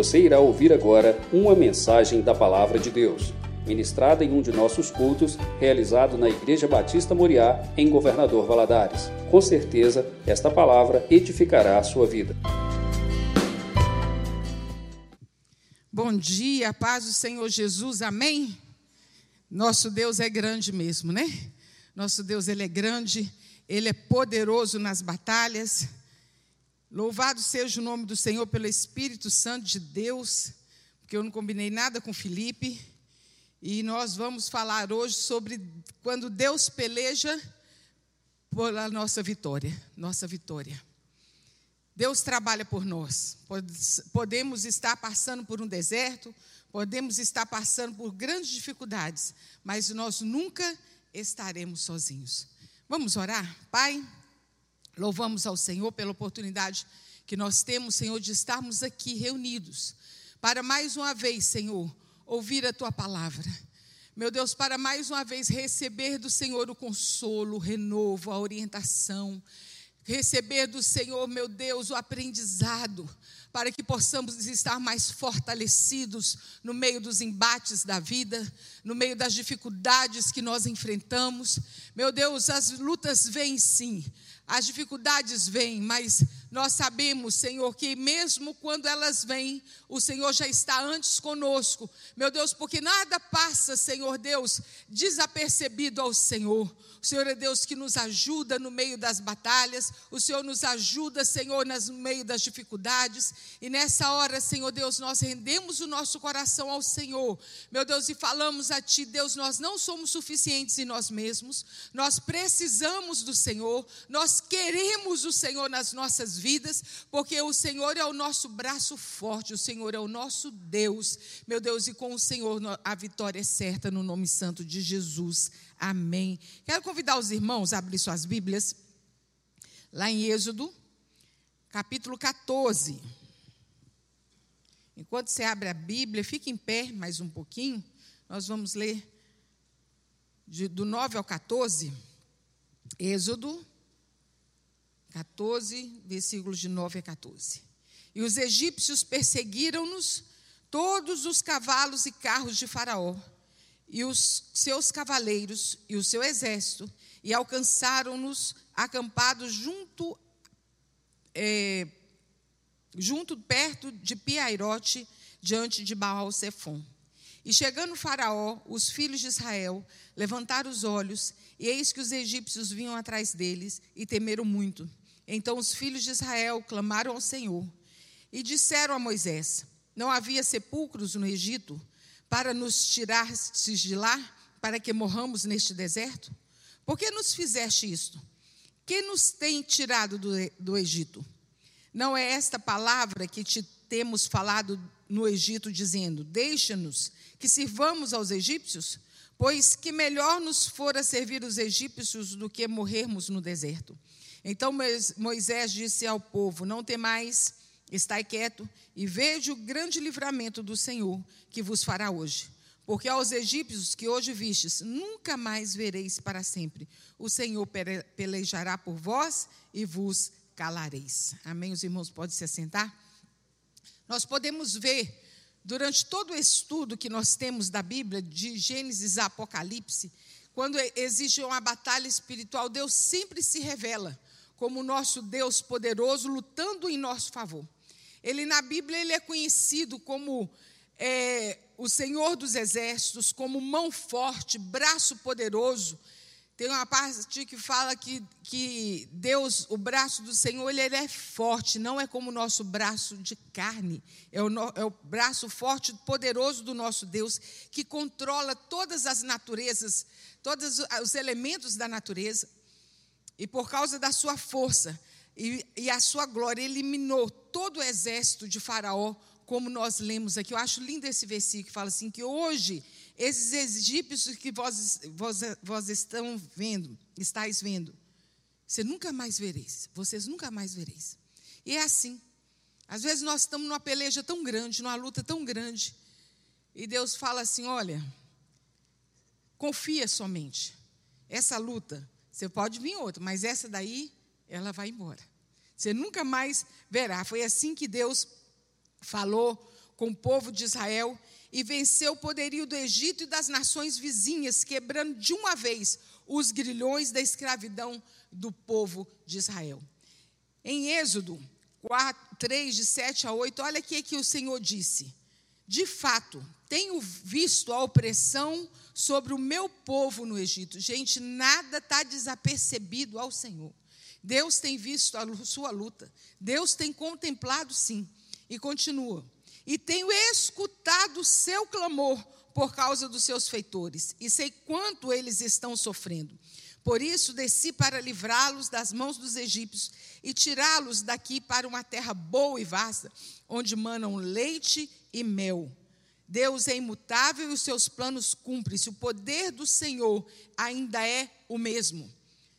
Você irá ouvir agora uma mensagem da Palavra de Deus, ministrada em um de nossos cultos, realizado na Igreja Batista Moriá, em Governador Valadares. Com certeza, esta palavra edificará a sua vida. Bom dia, paz do Senhor Jesus, amém? Nosso Deus é grande mesmo, né? Nosso Deus, Ele é grande, Ele é poderoso nas batalhas. Louvado seja o nome do Senhor pelo Espírito Santo de Deus, porque eu não combinei nada com Felipe. E nós vamos falar hoje sobre quando Deus peleja pela nossa vitória, nossa vitória. Deus trabalha por nós. Podemos estar passando por um deserto, podemos estar passando por grandes dificuldades, mas nós nunca estaremos sozinhos. Vamos orar? Pai, louvamos ao Senhor pela oportunidade que nós temos, Senhor, de estarmos aqui reunidos para mais uma vez, Senhor, ouvir a tua palavra. Meu Deus, para mais uma vez receber do Senhor o consolo, o renovo, a orientação receber do Senhor, meu Deus, o aprendizado, para que possamos estar mais fortalecidos no meio dos embates da vida, no meio das dificuldades que nós enfrentamos. Meu Deus, as lutas vêm sim, as dificuldades vêm, mas nós sabemos, Senhor, que mesmo quando elas vêm, o Senhor já está antes conosco. Meu Deus, porque nada passa, Senhor Deus, desapercebido ao Senhor. O Senhor é Deus que nos ajuda no meio das batalhas, o Senhor nos ajuda, Senhor, no meio das dificuldades. E nessa hora, Senhor Deus, nós rendemos o nosso coração ao Senhor, meu Deus, e falamos a Ti, Deus, nós não somos suficientes em nós mesmos, nós precisamos do Senhor, nós queremos o Senhor nas nossas vidas, porque o Senhor é o nosso braço forte, o Senhor é o nosso Deus, meu Deus, e com o Senhor a vitória é certa no nome santo de Jesus. Amém. Quero convidar os irmãos a abrir suas Bíblias, lá em Êxodo, capítulo 14. Enquanto você abre a Bíblia, fique em pé mais um pouquinho. Nós vamos ler de, do 9 ao 14. Êxodo 14, versículos de 9 a 14. E os egípcios perseguiram-nos todos os cavalos e carros de Faraó e os seus cavaleiros e o seu exército, e alcançaram-nos acampados junto, é, junto perto de Piairote, diante de Baal-Sefon. E chegando Faraó, os filhos de Israel levantaram os olhos, e eis que os egípcios vinham atrás deles, e temeram muito. Então os filhos de Israel clamaram ao Senhor, e disseram a Moisés: Não havia sepulcros no Egito? para nos tirastes de lá, para que morramos neste deserto? Por que nos fizeste isto? Quem nos tem tirado do, do Egito? Não é esta palavra que te temos falado no Egito, dizendo: Deixa-nos que sirvamos aos egípcios? Pois que melhor nos fora servir os egípcios do que morrermos no deserto. Então Moisés disse ao povo: Não temais, Estai quieto e veja o grande livramento do Senhor que vos fará hoje. Porque aos egípcios que hoje vistes, nunca mais vereis para sempre. O Senhor pelejará por vós e vos calareis. Amém? Os irmãos podem se assentar? Nós podemos ver, durante todo o estudo que nós temos da Bíblia, de Gênesis a Apocalipse, quando existe uma batalha espiritual, Deus sempre se revela como nosso Deus poderoso lutando em nosso favor. Ele na Bíblia ele é conhecido como é, o Senhor dos Exércitos, como mão forte, braço poderoso. Tem uma parte que fala que, que Deus, o braço do Senhor, ele, ele é forte, não é como o nosso braço de carne, é o, no, é o braço forte, poderoso do nosso Deus, que controla todas as naturezas, todos os elementos da natureza. E por causa da sua força, e, e a sua glória eliminou todo o exército de Faraó, como nós lemos aqui. Eu acho lindo esse versículo que fala assim: que hoje, esses egípcios que vós, vós, vós estão vendo, estáis vendo, você nunca mais vereis, vocês nunca mais vereis. E é assim. Às vezes nós estamos numa peleja tão grande, numa luta tão grande, e Deus fala assim: olha, confia somente. Essa luta, você pode vir outra, mas essa daí, ela vai embora. Você nunca mais verá. Foi assim que Deus falou com o povo de Israel e venceu o poderio do Egito e das nações vizinhas, quebrando de uma vez os grilhões da escravidão do povo de Israel. Em Êxodo 4, 3, de 7 a 8, olha o que o Senhor disse. De fato, tenho visto a opressão sobre o meu povo no Egito. Gente, nada está desapercebido ao Senhor. Deus tem visto a sua luta. Deus tem contemplado, sim. E continua. E tenho escutado o seu clamor por causa dos seus feitores. E sei quanto eles estão sofrendo. Por isso desci para livrá-los das mãos dos egípcios e tirá-los daqui para uma terra boa e vasta, onde manam leite e mel. Deus é imutável e os seus planos cumprem-se. O poder do Senhor ainda é o mesmo.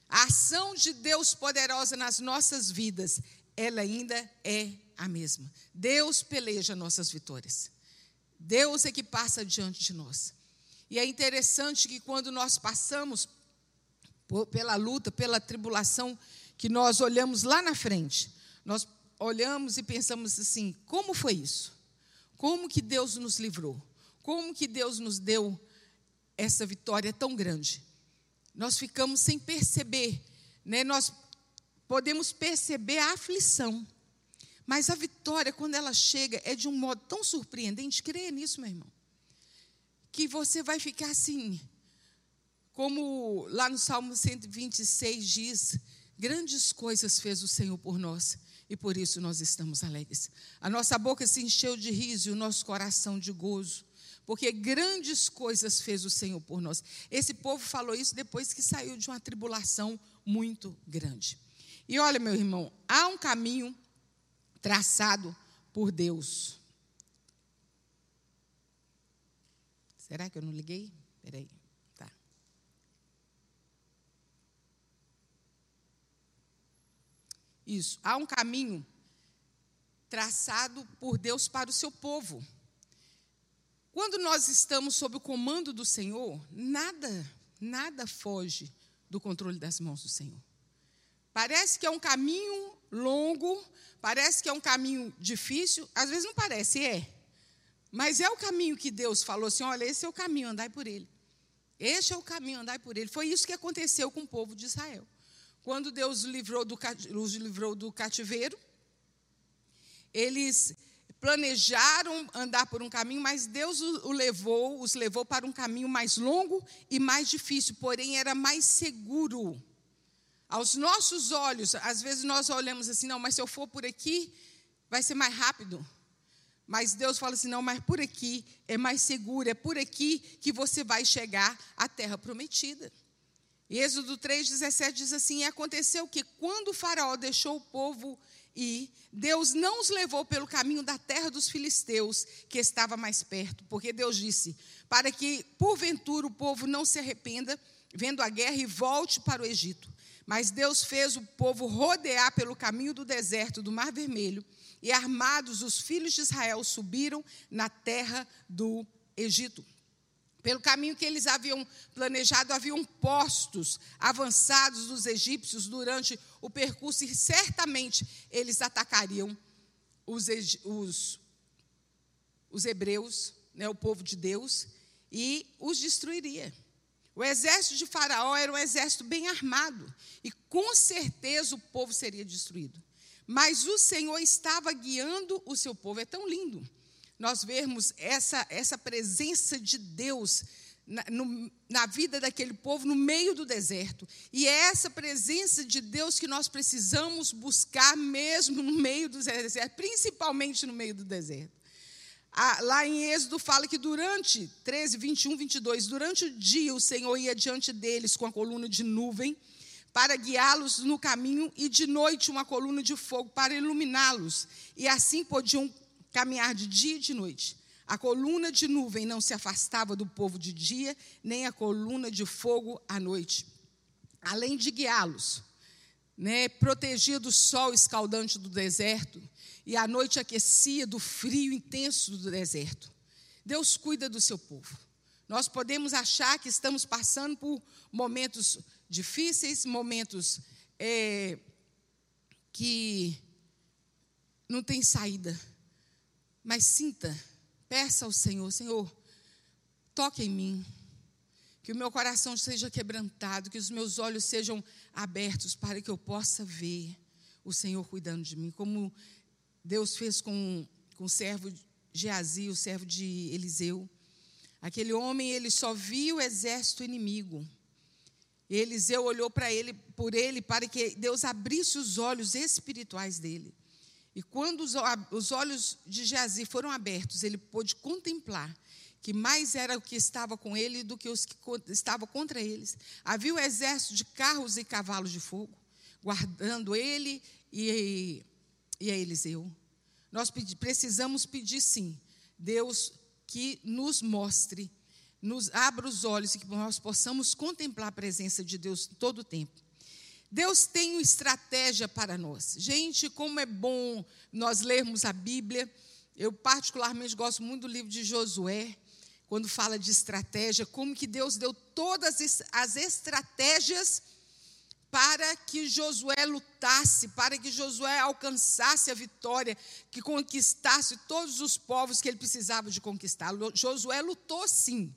A ação de Deus poderosa nas nossas vidas, ela ainda é a mesma. Deus peleja nossas vitórias. Deus é que passa diante de nós. E é interessante que quando nós passamos pela luta, pela tribulação, que nós olhamos lá na frente, nós olhamos e pensamos assim: como foi isso? Como que Deus nos livrou? Como que Deus nos deu essa vitória tão grande? Nós ficamos sem perceber, né? Nós podemos perceber a aflição, mas a vitória, quando ela chega, é de um modo tão surpreendente. Creia nisso, meu irmão, que você vai ficar assim, como lá no Salmo 126 diz: grandes coisas fez o Senhor por nós e por isso nós estamos alegres. A nossa boca se encheu de riso e o nosso coração de gozo, porque grandes coisas fez o Senhor por nós. Esse povo falou isso depois que saiu de uma tribulação muito grande. E olha, meu irmão, há um caminho traçado por Deus. Será que eu não liguei? Espera aí. Isso. Há um caminho traçado por Deus para o seu povo. Quando nós estamos sob o comando do Senhor, nada, nada foge do controle das mãos do Senhor. Parece que é um caminho longo, parece que é um caminho difícil, às vezes não parece, é. Mas é o caminho que Deus falou assim: olha, esse é o caminho, andai por ele. Este é o caminho, andai por ele. Foi isso que aconteceu com o povo de Israel. Quando Deus livrou do, os livrou do cativeiro, eles planejaram andar por um caminho, mas Deus o levou, os levou para um caminho mais longo e mais difícil, porém era mais seguro. Aos nossos olhos, às vezes nós olhamos assim, não, mas se eu for por aqui, vai ser mais rápido. Mas Deus fala assim: não, mas por aqui é mais seguro, é por aqui que você vai chegar à terra prometida. Êxodo 3,17 diz assim: E aconteceu que quando o Faraó deixou o povo ir, Deus não os levou pelo caminho da terra dos filisteus, que estava mais perto, porque Deus disse: para que porventura o povo não se arrependa, vendo a guerra e volte para o Egito. Mas Deus fez o povo rodear pelo caminho do deserto do Mar Vermelho, e armados os filhos de Israel subiram na terra do Egito. Pelo caminho que eles haviam planejado, haviam postos avançados dos egípcios durante o percurso, e certamente eles atacariam os, os, os hebreus, né, o povo de Deus, e os destruiria. O exército de Faraó era um exército bem armado, e com certeza o povo seria destruído. Mas o Senhor estava guiando o seu povo, é tão lindo nós vermos essa, essa presença de Deus na, no, na vida daquele povo no meio do deserto. E é essa presença de Deus que nós precisamos buscar mesmo no meio do deserto, principalmente no meio do deserto. Ah, lá em Êxodo fala que durante 13, 21, 22, durante o dia o Senhor ia diante deles com a coluna de nuvem para guiá-los no caminho e de noite uma coluna de fogo para iluminá-los. E assim podiam caminhar de dia e de noite. A coluna de nuvem não se afastava do povo de dia, nem a coluna de fogo à noite. Além de guiá-los, né, protegia do sol escaldante do deserto, e a noite aquecia do frio intenso do deserto. Deus cuida do seu povo. Nós podemos achar que estamos passando por momentos difíceis, momentos é, que não tem saída. Mas sinta Peça ao Senhor, Senhor, toque em mim, que o meu coração seja quebrantado, que os meus olhos sejam abertos para que eu possa ver o Senhor cuidando de mim, como Deus fez com, com o servo Geazi, o servo de Eliseu. Aquele homem, ele só via o exército inimigo. Eliseu olhou para ele, por ele, para que Deus abrisse os olhos espirituais dele. E quando os olhos de Geazi foram abertos, ele pôde contemplar que mais era o que estava com ele do que os que estavam contra eles. Havia um exército de carros e cavalos de fogo, guardando ele e, e a Eliseu. Nós precisamos pedir sim, Deus que nos mostre, nos abra os olhos e que nós possamos contemplar a presença de Deus todo o tempo. Deus tem uma estratégia para nós. Gente, como é bom nós lermos a Bíblia. Eu particularmente gosto muito do livro de Josué, quando fala de estratégia, como que Deus deu todas as estratégias para que Josué lutasse, para que Josué alcançasse a vitória, que conquistasse todos os povos que ele precisava de conquistar. Josué lutou sim.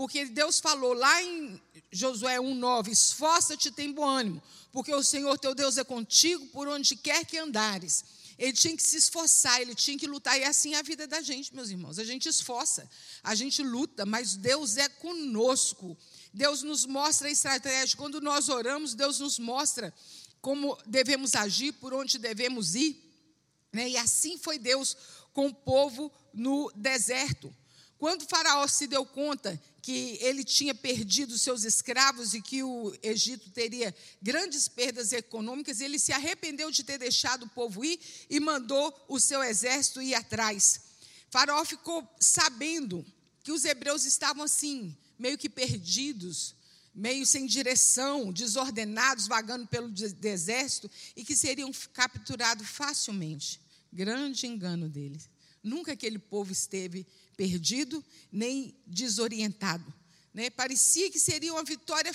Porque Deus falou lá em Josué 1,9: esforça-te, tem bom ânimo, porque o Senhor teu Deus é contigo por onde quer que andares. Ele tinha que se esforçar, ele tinha que lutar, e é assim a vida da gente, meus irmãos. A gente esforça, a gente luta, mas Deus é conosco. Deus nos mostra a estratégia. Quando nós oramos, Deus nos mostra como devemos agir, por onde devemos ir. Né? E assim foi Deus com o povo no deserto. Quando Faraó se deu conta que ele tinha perdido seus escravos e que o Egito teria grandes perdas econômicas, ele se arrependeu de ter deixado o povo ir e mandou o seu exército ir atrás. Faraó ficou sabendo que os hebreus estavam assim, meio que perdidos, meio sem direção, desordenados, vagando pelo deserto e que seriam capturados facilmente. Grande engano deles. Nunca aquele povo esteve perdido nem desorientado. Né? Parecia que seria uma vitória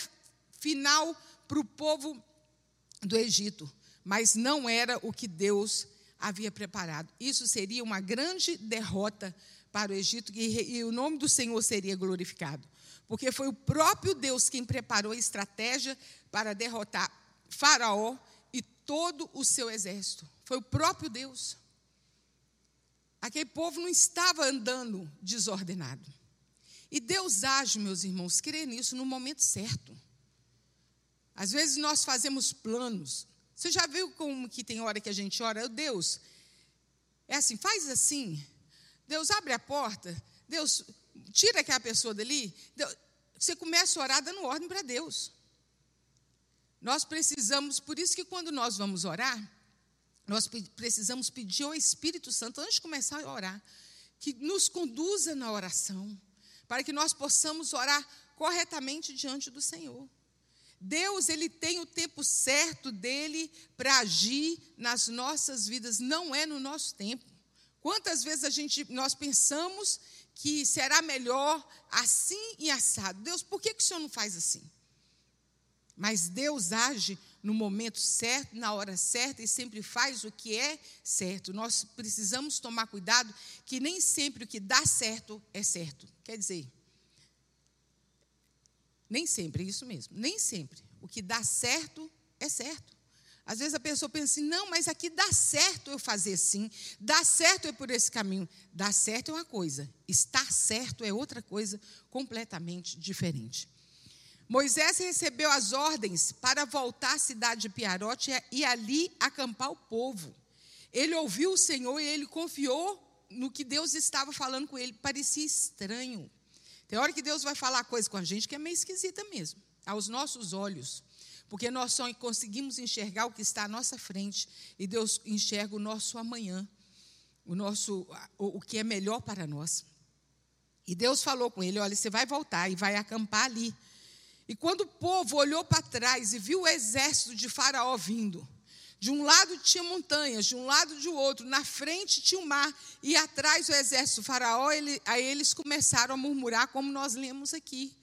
final para o povo do Egito, mas não era o que Deus havia preparado. Isso seria uma grande derrota para o Egito e, e o nome do Senhor seria glorificado, porque foi o próprio Deus quem preparou a estratégia para derrotar Faraó e todo o seu exército. Foi o próprio Deus. Aquele povo não estava andando desordenado. E Deus age, meus irmãos, crê nisso no momento certo. Às vezes nós fazemos planos. Você já viu como que tem hora que a gente ora? Deus, é assim, faz assim. Deus abre a porta. Deus tira aquela pessoa dali. Deus, você começa a orar dando ordem para Deus. Nós precisamos, por isso que quando nós vamos orar, nós precisamos pedir ao Espírito Santo, antes de começar a orar, que nos conduza na oração, para que nós possamos orar corretamente diante do Senhor. Deus, ele tem o tempo certo dele para agir nas nossas vidas, não é no nosso tempo. Quantas vezes a gente nós pensamos que será melhor assim e assado? Deus, por que, que o Senhor não faz assim? Mas Deus age no momento certo, na hora certa e sempre faz o que é certo. Nós precisamos tomar cuidado que nem sempre o que dá certo é certo. Quer dizer, nem sempre, é isso mesmo, nem sempre o que dá certo é certo. Às vezes a pessoa pensa assim: não, mas aqui dá certo eu fazer assim, dá certo eu por esse caminho. Dá certo é uma coisa, estar certo é outra coisa completamente diferente. Moisés recebeu as ordens para voltar à cidade de Piarote e ali acampar o povo. Ele ouviu o Senhor e ele confiou no que Deus estava falando com ele. Parecia estranho. Tem hora que Deus vai falar coisa com a gente que é meio esquisita mesmo, aos nossos olhos. Porque nós só conseguimos enxergar o que está à nossa frente e Deus enxerga o nosso amanhã, o nosso o, o que é melhor para nós. E Deus falou com ele: olha, você vai voltar e vai acampar ali. E quando o povo olhou para trás e viu o exército de Faraó vindo, de um lado tinha montanhas, de um lado de outro, na frente tinha o mar, e atrás o exército do Faraó, ele, aí eles começaram a murmurar, como nós lemos aqui.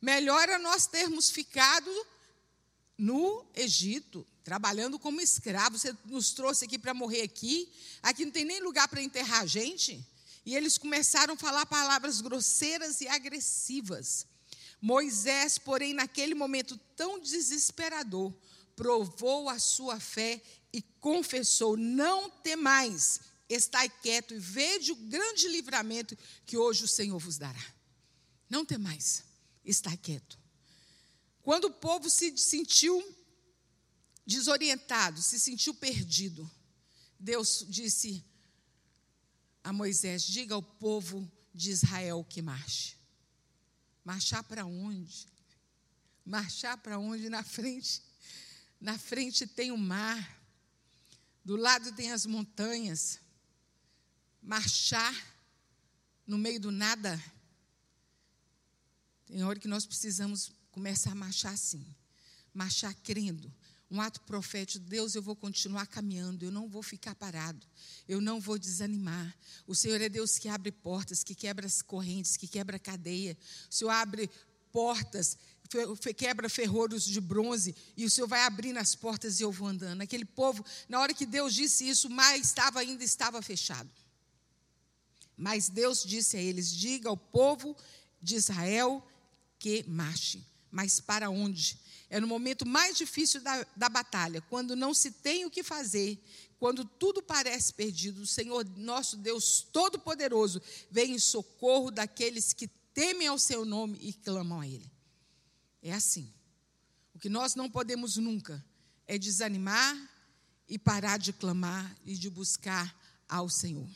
Melhor era nós termos ficado no Egito, trabalhando como escravo. Você nos trouxe aqui para morrer aqui. Aqui não tem nem lugar para enterrar a gente. E eles começaram a falar palavras grosseiras e agressivas. Moisés, porém, naquele momento tão desesperador, provou a sua fé e confessou: Não temais, estai quieto e vede o grande livramento que hoje o Senhor vos dará. Não temais, estai quieto. Quando o povo se sentiu desorientado, se sentiu perdido, Deus disse a Moisés: Diga ao povo de Israel que marche. Marchar para onde? Marchar para onde? Na frente. Na frente tem o mar. Do lado tem as montanhas. Marchar no meio do nada. Tem hora que nós precisamos começar a marchar assim. Marchar crendo, um ato profético, Deus, eu vou continuar caminhando, eu não vou ficar parado, eu não vou desanimar. O Senhor é Deus que abre portas, que quebra as correntes, que quebra cadeia. O Senhor abre portas, quebra ferrouros de bronze, e o Senhor vai abrindo as portas e eu vou andando. Aquele povo, na hora que Deus disse isso, o estava ainda estava fechado. Mas Deus disse a eles: diga ao povo de Israel que marche. Mas para onde? É no momento mais difícil da, da batalha, quando não se tem o que fazer, quando tudo parece perdido, o Senhor, nosso Deus Todo-Poderoso, vem em socorro daqueles que temem ao seu nome e clamam a Ele. É assim. O que nós não podemos nunca é desanimar e parar de clamar e de buscar ao Senhor.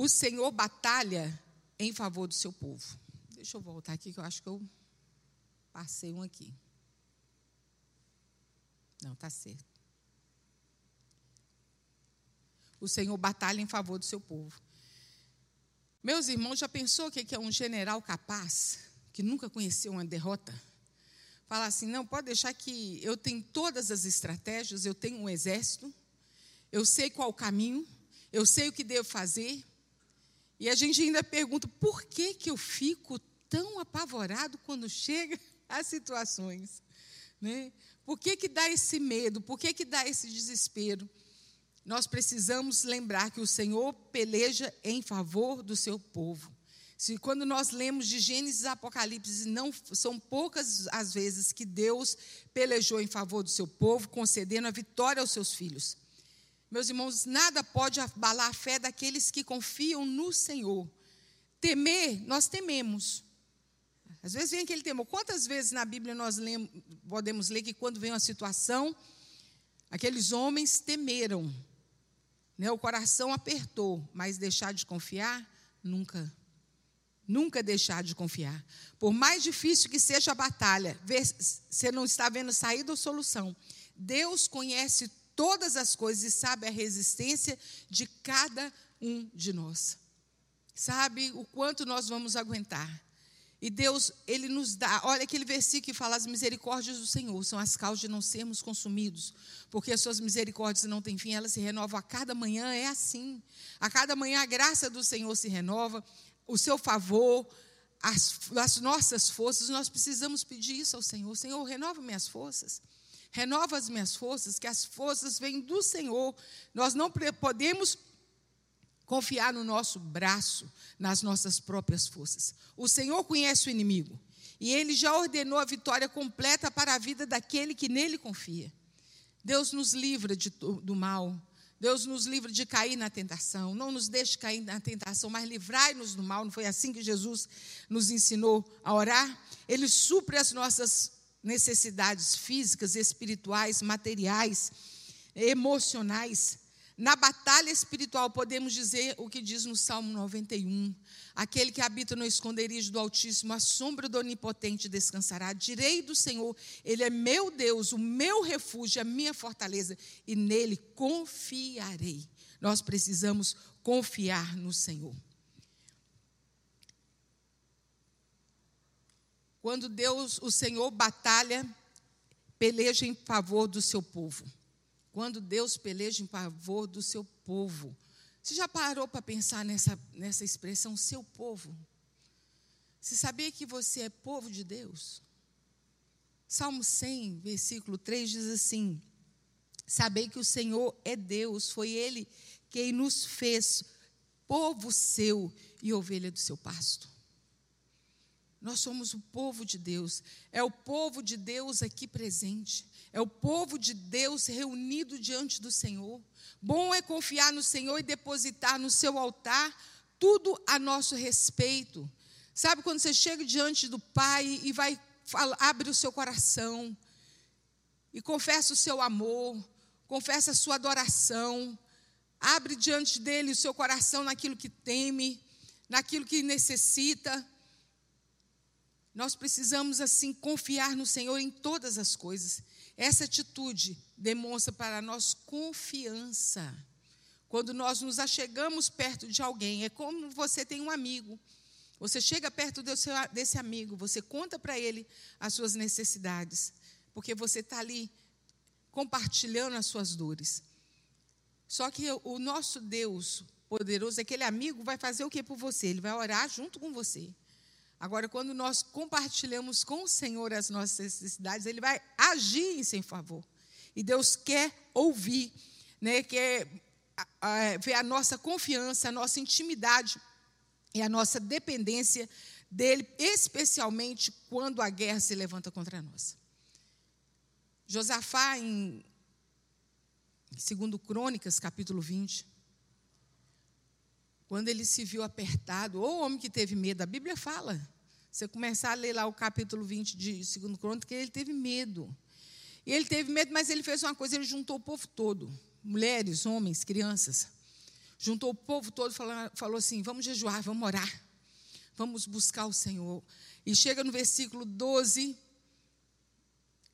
O Senhor batalha em favor do seu povo. Deixa eu voltar aqui, que eu acho que eu passei um aqui. Não, está certo. O Senhor batalha em favor do seu povo. Meus irmãos, já pensou o que é um general capaz, que nunca conheceu uma derrota? Falar assim: não, pode deixar que eu tenho todas as estratégias, eu tenho um exército, eu sei qual o caminho, eu sei o que devo fazer, e a gente ainda pergunta por que, que eu fico tão apavorado quando chega as situações. Né? Por que, que dá esse medo? Por que, que dá esse desespero? Nós precisamos lembrar que o Senhor peleja em favor do seu povo. Se quando nós lemos de Gênesis e Apocalipse, não são poucas as vezes que Deus pelejou em favor do seu povo, concedendo a vitória aos seus filhos. Meus irmãos, nada pode abalar a fé daqueles que confiam no Senhor. Temer, nós tememos. Às vezes vem aquele temor. Quantas vezes na Bíblia nós lemos, podemos ler que quando vem uma situação, aqueles homens temeram, né? o coração apertou, mas deixar de confiar? Nunca. Nunca deixar de confiar. Por mais difícil que seja a batalha, você não está vendo saída ou solução. Deus conhece todas as coisas e sabe a resistência de cada um de nós. Sabe o quanto nós vamos aguentar. E Deus, Ele nos dá, olha aquele versículo que fala: as misericórdias do Senhor são as causas de não sermos consumidos, porque as suas misericórdias não têm fim, elas se renovam a cada manhã, é assim. A cada manhã a graça do Senhor se renova, o seu favor, as, as nossas forças, nós precisamos pedir isso ao Senhor: Senhor, renova minhas forças. Renova as minhas forças, que as forças vêm do Senhor. Nós não podemos confiar no nosso braço, nas nossas próprias forças. O Senhor conhece o inimigo e ele já ordenou a vitória completa para a vida daquele que nele confia. Deus nos livra de, do mal. Deus nos livra de cair na tentação. Não nos deixe cair na tentação, mas livrai-nos do mal. Não foi assim que Jesus nos ensinou a orar? Ele supre as nossas necessidades físicas, espirituais, materiais, emocionais. Na batalha espiritual, podemos dizer o que diz no Salmo 91. Aquele que habita no esconderijo do Altíssimo, a sombra do Onipotente descansará. Direi do Senhor, Ele é meu Deus, o meu refúgio, a minha fortaleza, e nele confiarei. Nós precisamos confiar no Senhor. Quando Deus, o Senhor, batalha, peleja em favor do seu povo. Quando Deus peleja em favor do seu povo. Você já parou para pensar nessa, nessa expressão, seu povo? Você sabia que você é povo de Deus? Salmo 100, versículo 3 diz assim: Sabei que o Senhor é Deus, foi Ele quem nos fez povo seu e ovelha do seu pasto. Nós somos o povo de Deus, é o povo de Deus aqui presente, é o povo de Deus reunido diante do Senhor. Bom é confiar no Senhor e depositar no seu altar tudo a nosso respeito. Sabe quando você chega diante do Pai e vai abre o seu coração e confessa o seu amor, confessa a sua adoração, abre diante dele o seu coração naquilo que teme, naquilo que necessita. Nós precisamos, assim, confiar no Senhor em todas as coisas. Essa atitude demonstra para nós confiança. Quando nós nos achegamos perto de alguém, é como você tem um amigo. Você chega perto desse, desse amigo, você conta para ele as suas necessidades, porque você está ali compartilhando as suas dores. Só que o nosso Deus poderoso, aquele amigo, vai fazer o que por você? Ele vai orar junto com você. Agora, quando nós compartilhamos com o Senhor as nossas necessidades, Ele vai agir em seu favor. E Deus quer ouvir, né, quer ver a nossa confiança, a nossa intimidade e a nossa dependência dEle, especialmente quando a guerra se levanta contra nós. Josafá, em 2 Crônicas, capítulo 20, quando ele se viu apertado, ou o homem que teve medo, a Bíblia fala. Você começar a ler lá o capítulo 20 de 2 Crônicas, ele teve medo. E ele teve medo, mas ele fez uma coisa, ele juntou o povo todo, mulheres, homens, crianças. Juntou o povo todo, falou, falou assim: vamos jejuar, vamos orar, vamos buscar o Senhor. E chega no versículo 12,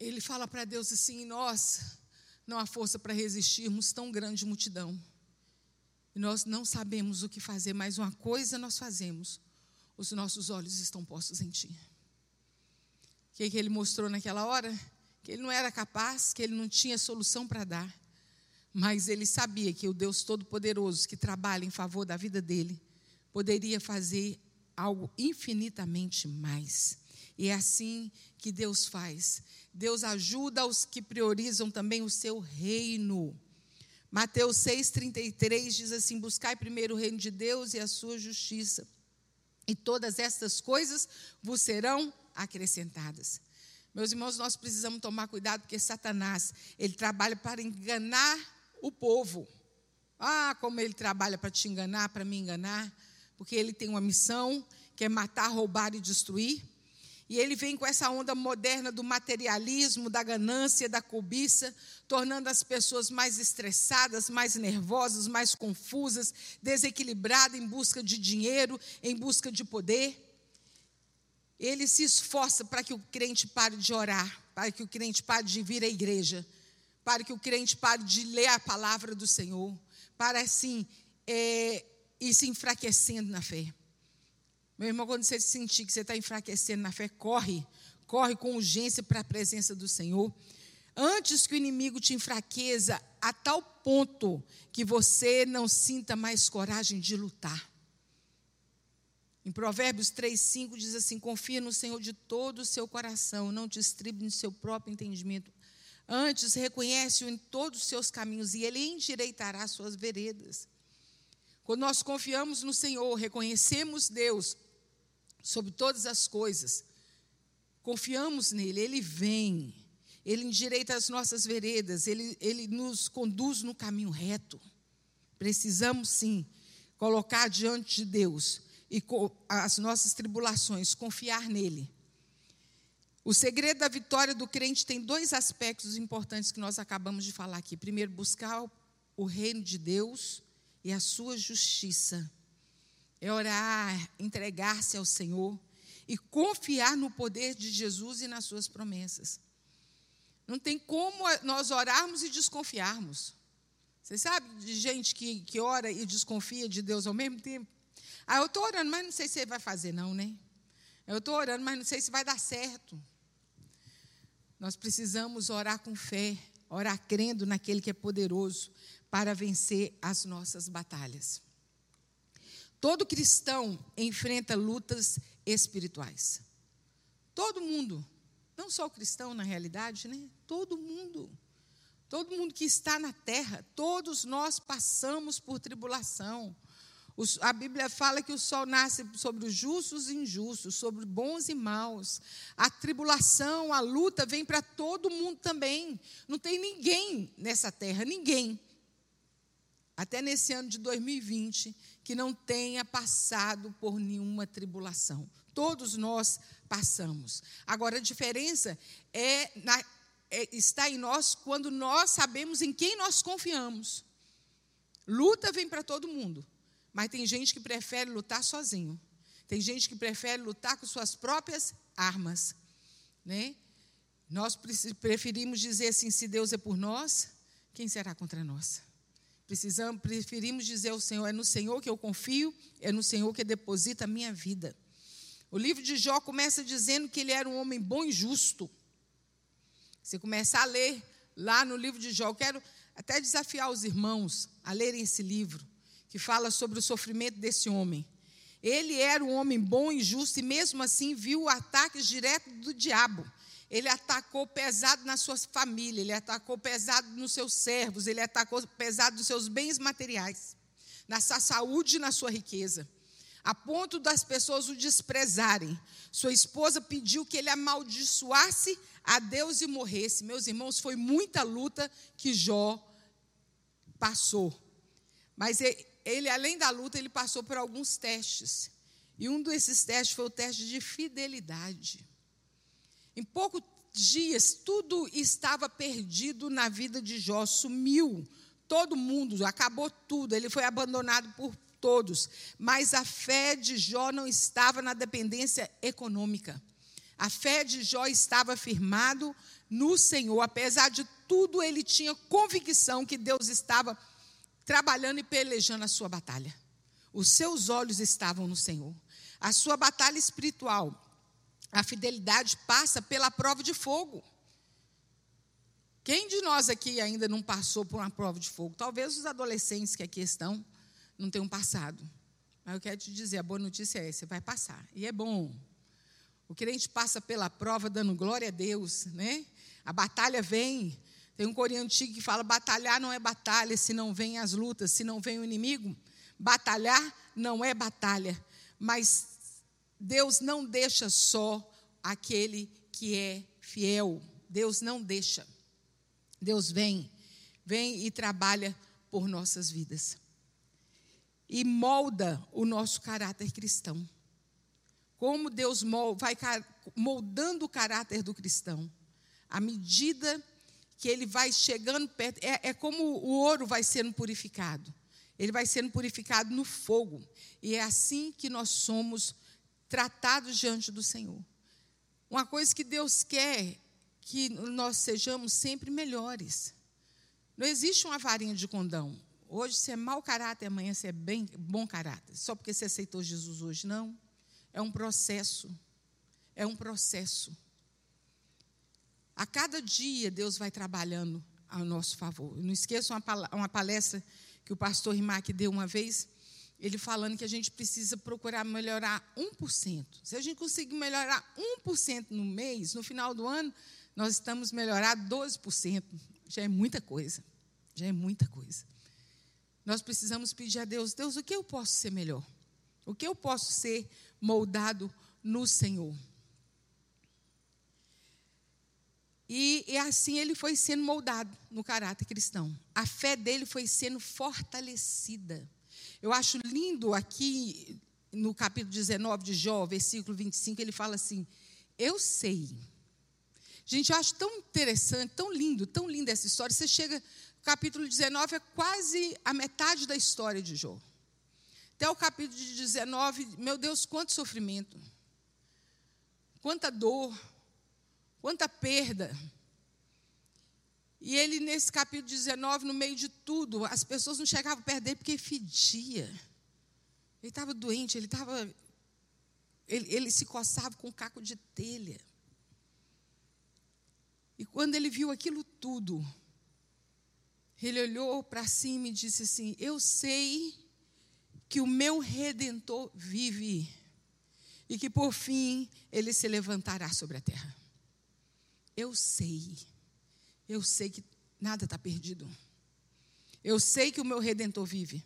ele fala para Deus assim: nós não há força para resistirmos tão grande multidão. E nós não sabemos o que fazer, mas uma coisa nós fazemos: os nossos olhos estão postos em Ti. O que, que ele mostrou naquela hora? Que ele não era capaz, que ele não tinha solução para dar. Mas ele sabia que o Deus Todo-Poderoso, que trabalha em favor da vida dele, poderia fazer algo infinitamente mais. E é assim que Deus faz. Deus ajuda os que priorizam também o seu reino. Mateus 6,33 diz assim: Buscai primeiro o reino de Deus e a sua justiça, e todas estas coisas vos serão acrescentadas. Meus irmãos, nós precisamos tomar cuidado, porque Satanás, ele trabalha para enganar o povo. Ah, como ele trabalha para te enganar, para me enganar, porque ele tem uma missão, que é matar, roubar e destruir. E ele vem com essa onda moderna do materialismo, da ganância, da cobiça, tornando as pessoas mais estressadas, mais nervosas, mais confusas, desequilibradas em busca de dinheiro, em busca de poder. Ele se esforça para que o crente pare de orar, para que o crente pare de vir à igreja, para que o crente pare de ler a palavra do Senhor, para assim é, ir se enfraquecendo na fé. Meu irmão, quando você sentir que você está enfraquecendo na fé, corre, corre com urgência para a presença do Senhor. Antes que o inimigo te enfraqueça a tal ponto que você não sinta mais coragem de lutar. Em Provérbios 3,5 diz assim: Confia no Senhor de todo o seu coração, não te no seu próprio entendimento. Antes, reconhece-o em todos os seus caminhos e ele endireitará suas veredas. Quando nós confiamos no Senhor, reconhecemos Deus sobre todas as coisas. Confiamos nele, ele vem, ele endireita as nossas veredas, ele, ele nos conduz no caminho reto. Precisamos sim colocar diante de Deus e as nossas tribulações, confiar nele. O segredo da vitória do crente tem dois aspectos importantes que nós acabamos de falar aqui. Primeiro, buscar o reino de Deus e a sua justiça é orar, entregar-se ao Senhor e confiar no poder de Jesus e nas suas promessas. Não tem como nós orarmos e desconfiarmos. Você sabe de gente que, que ora e desconfia de Deus ao mesmo tempo? Ah, eu estou orando, mas não sei se ele vai fazer, não, né? Eu estou orando, mas não sei se vai dar certo. Nós precisamos orar com fé, orar crendo naquele que é poderoso para vencer as nossas batalhas. Todo cristão enfrenta lutas espirituais. Todo mundo. Não só o cristão, na realidade, né? Todo mundo. Todo mundo que está na terra, todos nós passamos por tribulação. A Bíblia fala que o sol nasce sobre os justos e injustos, sobre bons e maus. A tribulação, a luta vem para todo mundo também. Não tem ninguém nessa terra, ninguém, até nesse ano de 2020, que não tenha passado por nenhuma tribulação. Todos nós passamos. Agora, a diferença é, na, é está em nós quando nós sabemos em quem nós confiamos. Luta vem para todo mundo. Mas tem gente que prefere lutar sozinho. Tem gente que prefere lutar com suas próprias armas. Né? Nós preferimos dizer assim: se Deus é por nós, quem será contra nós? Precisamos, preferimos dizer ao Senhor: é no Senhor que eu confio, é no Senhor que deposita a minha vida. O livro de Jó começa dizendo que ele era um homem bom e justo. Você começa a ler lá no livro de Jó. Eu quero até desafiar os irmãos a lerem esse livro que fala sobre o sofrimento desse homem. Ele era um homem bom e justo, e mesmo assim viu ataques diretos do diabo. Ele atacou pesado na sua família, ele atacou pesado nos seus servos, ele atacou pesado nos seus bens materiais, na sua saúde e na sua riqueza, a ponto das pessoas o desprezarem. Sua esposa pediu que ele amaldiçoasse a Deus e morresse. Meus irmãos, foi muita luta que Jó passou. Mas ele, além da luta, ele passou por alguns testes. E um desses testes foi o teste de fidelidade. Em poucos dias, tudo estava perdido na vida de Jó, sumiu. Todo mundo, acabou tudo, ele foi abandonado por todos. Mas a fé de Jó não estava na dependência econômica. A fé de Jó estava firmado no Senhor. Apesar de tudo, ele tinha convicção que Deus estava trabalhando e pelejando a sua batalha. Os seus olhos estavam no Senhor. A sua batalha espiritual, a fidelidade passa pela prova de fogo. Quem de nós aqui ainda não passou por uma prova de fogo? Talvez os adolescentes que aqui estão não tenham passado. Mas eu quero te dizer, a boa notícia é: você vai passar. E é bom. O crente passa pela prova dando glória a Deus, né? A batalha vem, tem um coreano antigo que fala: batalhar não é batalha se não vem as lutas, se não vem o inimigo. Batalhar não é batalha, mas Deus não deixa só aquele que é fiel. Deus não deixa. Deus vem, vem e trabalha por nossas vidas. E molda o nosso caráter cristão. Como Deus vai moldando o caráter do cristão. À medida que ele vai chegando perto, é, é como o ouro vai sendo purificado. Ele vai sendo purificado no fogo. E é assim que nós somos tratados diante do Senhor. Uma coisa que Deus quer que nós sejamos sempre melhores. Não existe uma varinha de condão. Hoje você é mau caráter, amanhã você é bem, bom caráter. Só porque você aceitou Jesus hoje, não. É um processo. É um processo. A cada dia Deus vai trabalhando ao nosso favor. não esqueça uma palestra que o pastor Rimac deu uma vez, ele falando que a gente precisa procurar melhorar 1%. Se a gente conseguir melhorar 1% no mês, no final do ano, nós estamos melhorar 12%. Já é muita coisa. Já é muita coisa. Nós precisamos pedir a Deus, Deus, o que eu posso ser melhor? O que eu posso ser moldado no Senhor? E, e, assim ele foi sendo moldado no caráter cristão. A fé dele foi sendo fortalecida. Eu acho lindo aqui no capítulo 19 de Jó, versículo 25, ele fala assim: Eu sei. Gente, eu acho tão interessante, tão lindo, tão linda essa história. Você chega, capítulo 19 é quase a metade da história de Jó. Até o capítulo 19, meu Deus, quanto sofrimento, quanta dor, quanta perda. E ele, nesse capítulo 19, no meio de tudo, as pessoas não chegavam perto dele porque fedia. Ele estava doente, ele estava. Ele, ele se coçava com um caco de telha. E quando ele viu aquilo tudo, ele olhou para cima e disse assim: Eu sei que o meu redentor vive e que por fim ele se levantará sobre a terra. Eu sei, eu sei que nada está perdido. Eu sei que o meu redentor vive.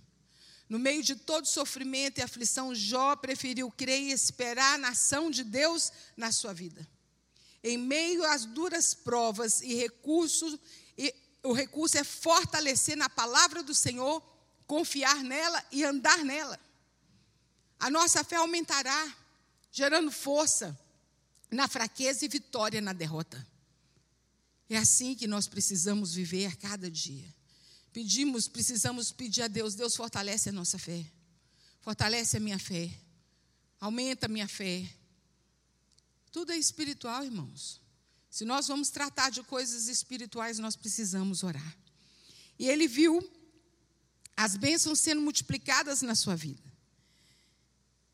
No meio de todo sofrimento e aflição, Jó preferiu crer e esperar na ação de Deus na sua vida. Em meio às duras provas e recursos, e o recurso é fortalecer na palavra do Senhor, confiar nela e andar nela. A nossa fé aumentará, gerando força na fraqueza e vitória na derrota. É assim que nós precisamos viver cada dia. Pedimos, precisamos pedir a Deus, Deus fortalece a nossa fé. Fortalece a minha fé. Aumenta a minha fé. Tudo é espiritual, irmãos. Se nós vamos tratar de coisas espirituais, nós precisamos orar. E ele viu as bênçãos sendo multiplicadas na sua vida.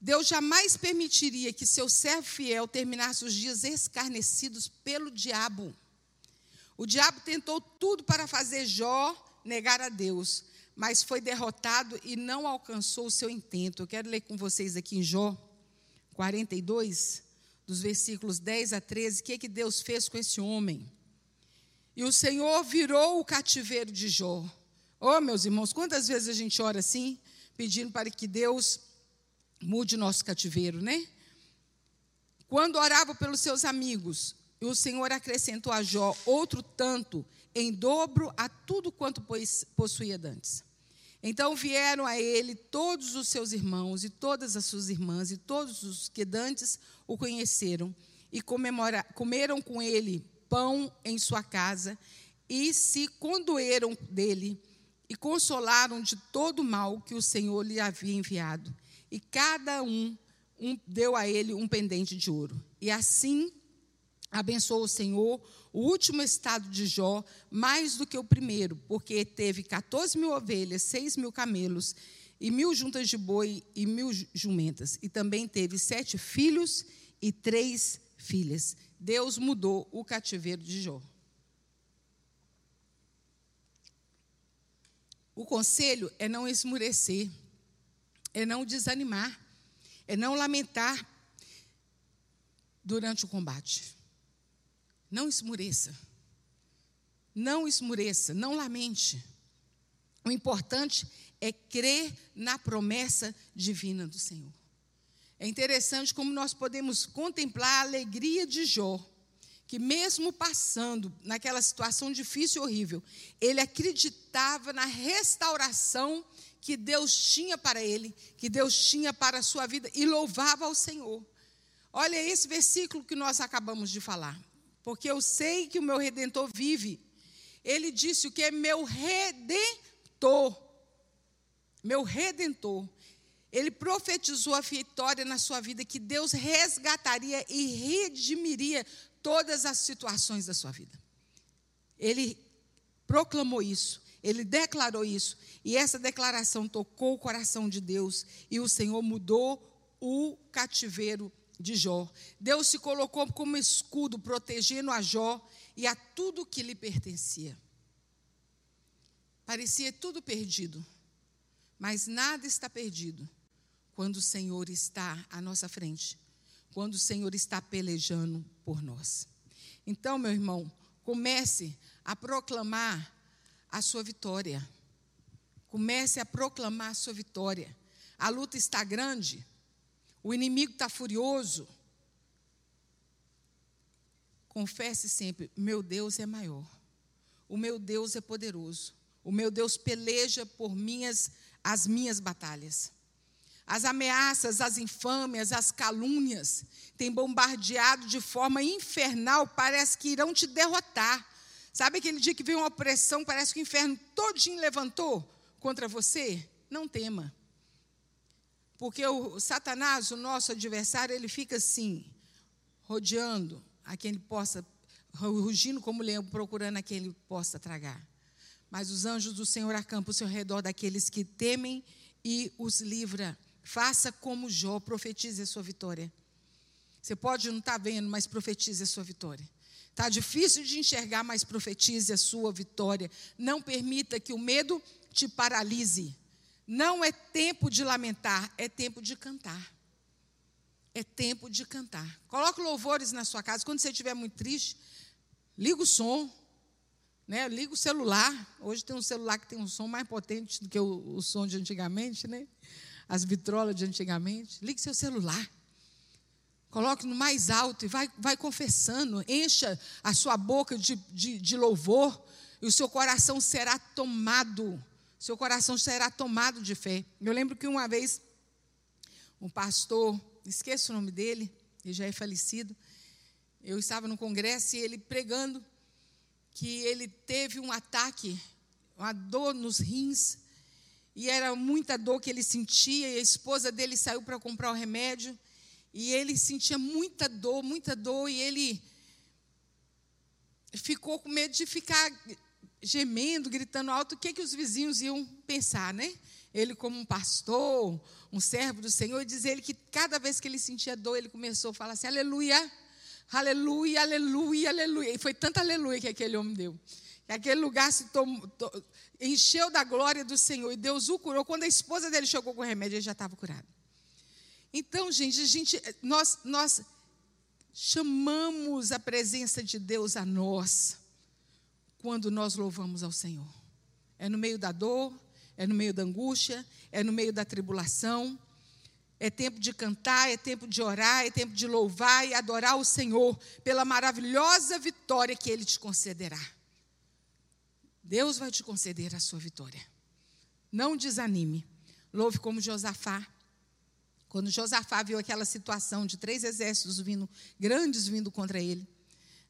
Deus jamais permitiria que seu servo fiel terminasse os dias escarnecidos pelo diabo. O diabo tentou tudo para fazer Jó negar a Deus, mas foi derrotado e não alcançou o seu intento. Eu quero ler com vocês aqui em Jó 42, dos versículos 10 a 13, o que, é que Deus fez com esse homem. E o Senhor virou o cativeiro de Jó. Oh, meus irmãos, quantas vezes a gente ora assim, pedindo para que Deus mude nosso cativeiro, né? Quando orava pelos seus amigos, e o Senhor acrescentou a Jó outro tanto, em dobro a tudo quanto possuía dantes. Então vieram a ele todos os seus irmãos e todas as suas irmãs e todos os que dantes o conheceram e comeram com ele pão em sua casa e se condoeram dele e consolaram de todo o mal que o Senhor lhe havia enviado. E cada um, um deu a ele um pendente de ouro. E assim abençoou o Senhor o último estado de Jó mais do que o primeiro, porque teve 14 mil ovelhas, 6 mil camelos, e mil juntas de boi e mil jumentas. E também teve sete filhos e três filhas. Deus mudou o cativeiro de Jó. O conselho é não esmurecer, é não desanimar, é não lamentar durante o combate. Não esmureça. Não esmureça, não lamente. O importante é crer na promessa divina do Senhor. É interessante como nós podemos contemplar a alegria de Jó, que mesmo passando naquela situação difícil e horrível, ele acreditava na restauração que Deus tinha para ele, que Deus tinha para a sua vida e louvava ao Senhor. Olha esse versículo que nós acabamos de falar porque eu sei que o meu redentor vive. Ele disse o que é meu redentor. Meu redentor. Ele profetizou a vitória na sua vida, que Deus resgataria e redimiria todas as situações da sua vida. Ele proclamou isso, ele declarou isso, e essa declaração tocou o coração de Deus, e o Senhor mudou o cativeiro de Jó. Deus se colocou como escudo, protegendo a Jó e a tudo que lhe pertencia. Parecia tudo perdido, mas nada está perdido quando o Senhor está à nossa frente, quando o Senhor está pelejando por nós. Então, meu irmão, comece a proclamar a sua vitória. Comece a proclamar a sua vitória. A luta está grande, o inimigo está furioso. Confesse sempre: meu Deus é maior. O meu Deus é poderoso. O meu Deus peleja por minhas as minhas batalhas. As ameaças, as infâmias, as calúnias têm bombardeado de forma infernal, parece que irão te derrotar. Sabe aquele dia que veio uma opressão, parece que o inferno todinho levantou contra você? Não tema. Porque o Satanás, o nosso adversário, ele fica assim, rodeando a quem ele possa, rugindo como leão, procurando a quem ele possa tragar. Mas os anjos do Senhor acampam ao redor daqueles que temem e os livra. Faça como Jó, profetize a sua vitória. Você pode não estar tá vendo, mas profetize a sua vitória. Está difícil de enxergar, mas profetize a sua vitória. Não permita que o medo te paralise. Não é tempo de lamentar, é tempo de cantar. É tempo de cantar. Coloque louvores na sua casa. Quando você estiver muito triste, liga o som. Né? Liga o celular. Hoje tem um celular que tem um som mais potente do que o, o som de antigamente, né? As vitrolas de antigamente. Ligue seu celular. Coloque no mais alto e vai, vai confessando. Encha a sua boca de, de, de louvor e o seu coração será tomado. Seu coração será tomado de fé. Eu lembro que uma vez um pastor, esqueço o nome dele, ele já é falecido. Eu estava no congresso e ele pregando que ele teve um ataque, uma dor nos rins, e era muita dor que ele sentia, e a esposa dele saiu para comprar o remédio, e ele sentia muita dor, muita dor, e ele ficou com medo de ficar gemendo, gritando alto, o que, que os vizinhos iam pensar, né? Ele, como um pastor, um servo do Senhor, diz ele que cada vez que ele sentia dor, ele começou a falar assim: aleluia, aleluia, aleluia, aleluia. E foi tanta aleluia que aquele homem deu. Que aquele lugar se tomou, to, encheu da glória do Senhor e Deus o curou. Quando a esposa dele chegou com o remédio, ele já estava curado. Então, gente, a gente nós, nós chamamos a presença de Deus a nós quando nós louvamos ao Senhor. É no meio da dor, é no meio da angústia, é no meio da tribulação. É tempo de cantar, é tempo de orar, é tempo de louvar e adorar o Senhor pela maravilhosa vitória que Ele te concederá. Deus vai te conceder a sua vitória. Não desanime. Louve como Josafá. Quando Josafá viu aquela situação de três exércitos vindo, grandes vindo contra ele,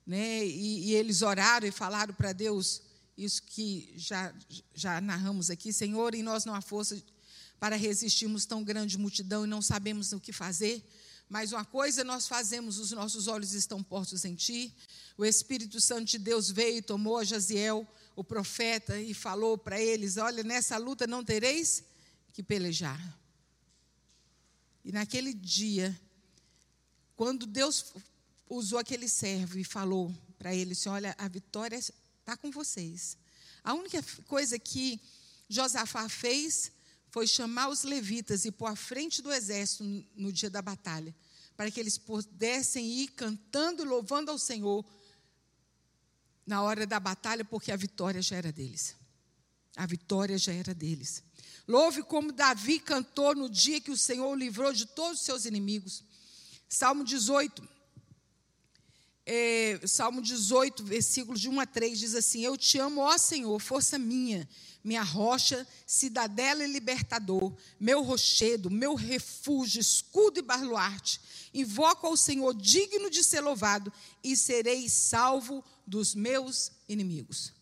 né? E, e eles oraram e falaram para Deus isso que já, já narramos aqui, Senhor, em nós não há força para resistirmos tão grande multidão e não sabemos o que fazer. Mas uma coisa nós fazemos, os nossos olhos estão postos em ti. O Espírito Santo de Deus veio tomou a Jaziel, o profeta, e falou para eles: Olha, nessa luta não tereis que pelejar. E naquele dia, quando Deus usou aquele servo e falou para ele assim: Olha, a vitória está com vocês. A única coisa que Josafá fez foi chamar os levitas e pôr à frente do exército no dia da batalha, para que eles pudessem ir cantando e louvando ao Senhor na hora da batalha, porque a vitória já era deles. A vitória já era deles. Louve como Davi cantou no dia que o Senhor o livrou de todos os seus inimigos. Salmo 18, é, Salmo 18, versículos de 1 a 3, diz assim: Eu te amo, ó Senhor, força minha, minha rocha, cidadela e libertador, meu rochedo, meu refúgio, escudo e baluarte. Invoco ao Senhor, digno de ser louvado, e serei salvo dos meus inimigos.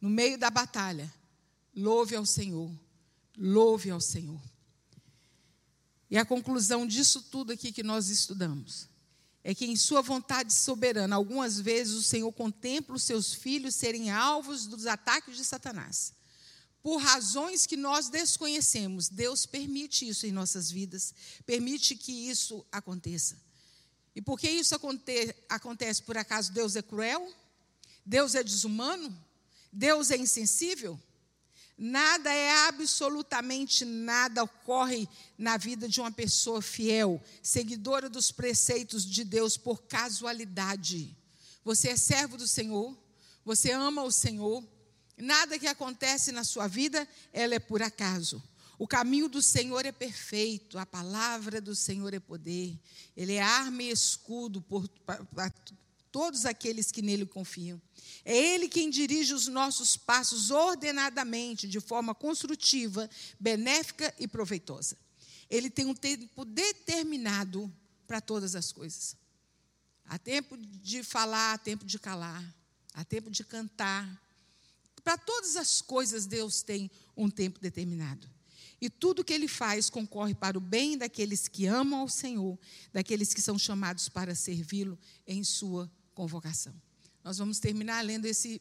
No meio da batalha, louve ao Senhor, louve ao Senhor. E a conclusão disso tudo aqui que nós estudamos é que em sua vontade soberana, algumas vezes o Senhor contempla os seus filhos serem alvos dos ataques de Satanás. Por razões que nós desconhecemos, Deus permite isso em nossas vidas, permite que isso aconteça. E por que isso aconte acontece? Por acaso Deus é cruel? Deus é desumano? Deus é insensível? Nada é absolutamente nada ocorre na vida de uma pessoa fiel, seguidora dos preceitos de Deus por casualidade. Você é servo do Senhor, você ama o Senhor. Nada que acontece na sua vida, ela é por acaso. O caminho do Senhor é perfeito, a palavra do Senhor é poder. Ele é arma e escudo para todos aqueles que nele confiam. É Ele quem dirige os nossos passos ordenadamente, de forma construtiva, benéfica e proveitosa. Ele tem um tempo determinado para todas as coisas. Há tempo de falar, há tempo de calar, há tempo de cantar. Para todas as coisas, Deus tem um tempo determinado. E tudo que ele faz concorre para o bem daqueles que amam ao Senhor, daqueles que são chamados para servi-lo em sua convocação. Nós vamos terminar lendo esse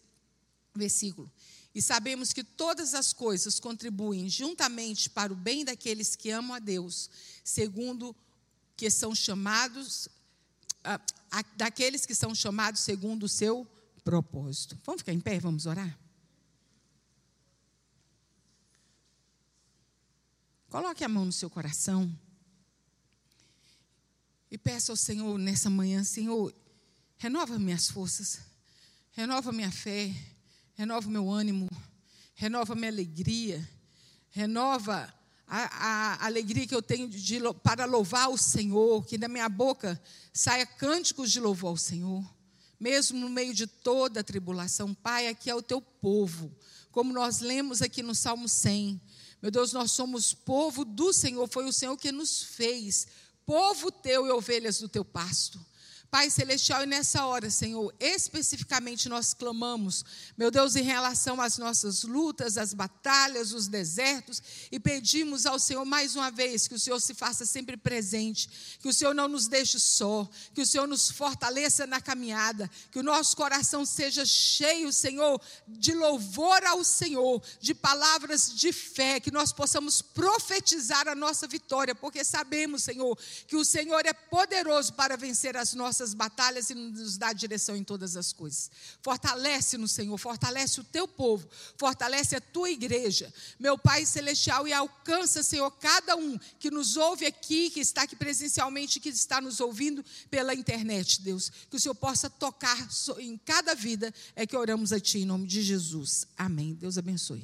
versículo. E sabemos que todas as coisas contribuem juntamente para o bem daqueles que amam a Deus, segundo que são chamados, a, a, daqueles que são chamados segundo o seu propósito. Vamos ficar em pé, vamos orar? Coloque a mão no seu coração e peça ao Senhor nessa manhã, Senhor, renova minhas forças renova minha fé, renova meu ânimo, renova minha alegria, renova a, a alegria que eu tenho de, para louvar o Senhor, que da minha boca saia cânticos de louvor ao Senhor, mesmo no meio de toda a tribulação. Pai, aqui é o teu povo, como nós lemos aqui no Salmo 100. Meu Deus, nós somos povo do Senhor, foi o Senhor que nos fez, povo teu e ovelhas do teu pasto. Pai Celestial, e nessa hora, Senhor, especificamente nós clamamos, meu Deus, em relação às nossas lutas, às batalhas, os desertos, e pedimos ao Senhor mais uma vez que o Senhor se faça sempre presente, que o Senhor não nos deixe só, que o Senhor nos fortaleça na caminhada, que o nosso coração seja cheio, Senhor, de louvor ao Senhor, de palavras de fé, que nós possamos profetizar a nossa vitória, porque sabemos, Senhor, que o Senhor é poderoso para vencer as nossas nossas batalhas e nos dá direção em todas as coisas. Fortalece no Senhor, fortalece o teu povo, fortalece a tua igreja, meu Pai celestial, e alcança, Senhor, cada um que nos ouve aqui, que está aqui presencialmente, que está nos ouvindo pela internet, Deus. Que o Senhor possa tocar em cada vida, é que oramos a Ti, em nome de Jesus. Amém. Deus abençoe.